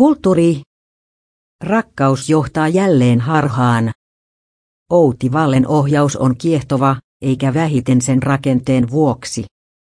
Kulttuuri. Rakkaus johtaa jälleen harhaan. Outi Vallen ohjaus on kiehtova, eikä vähiten sen rakenteen vuoksi.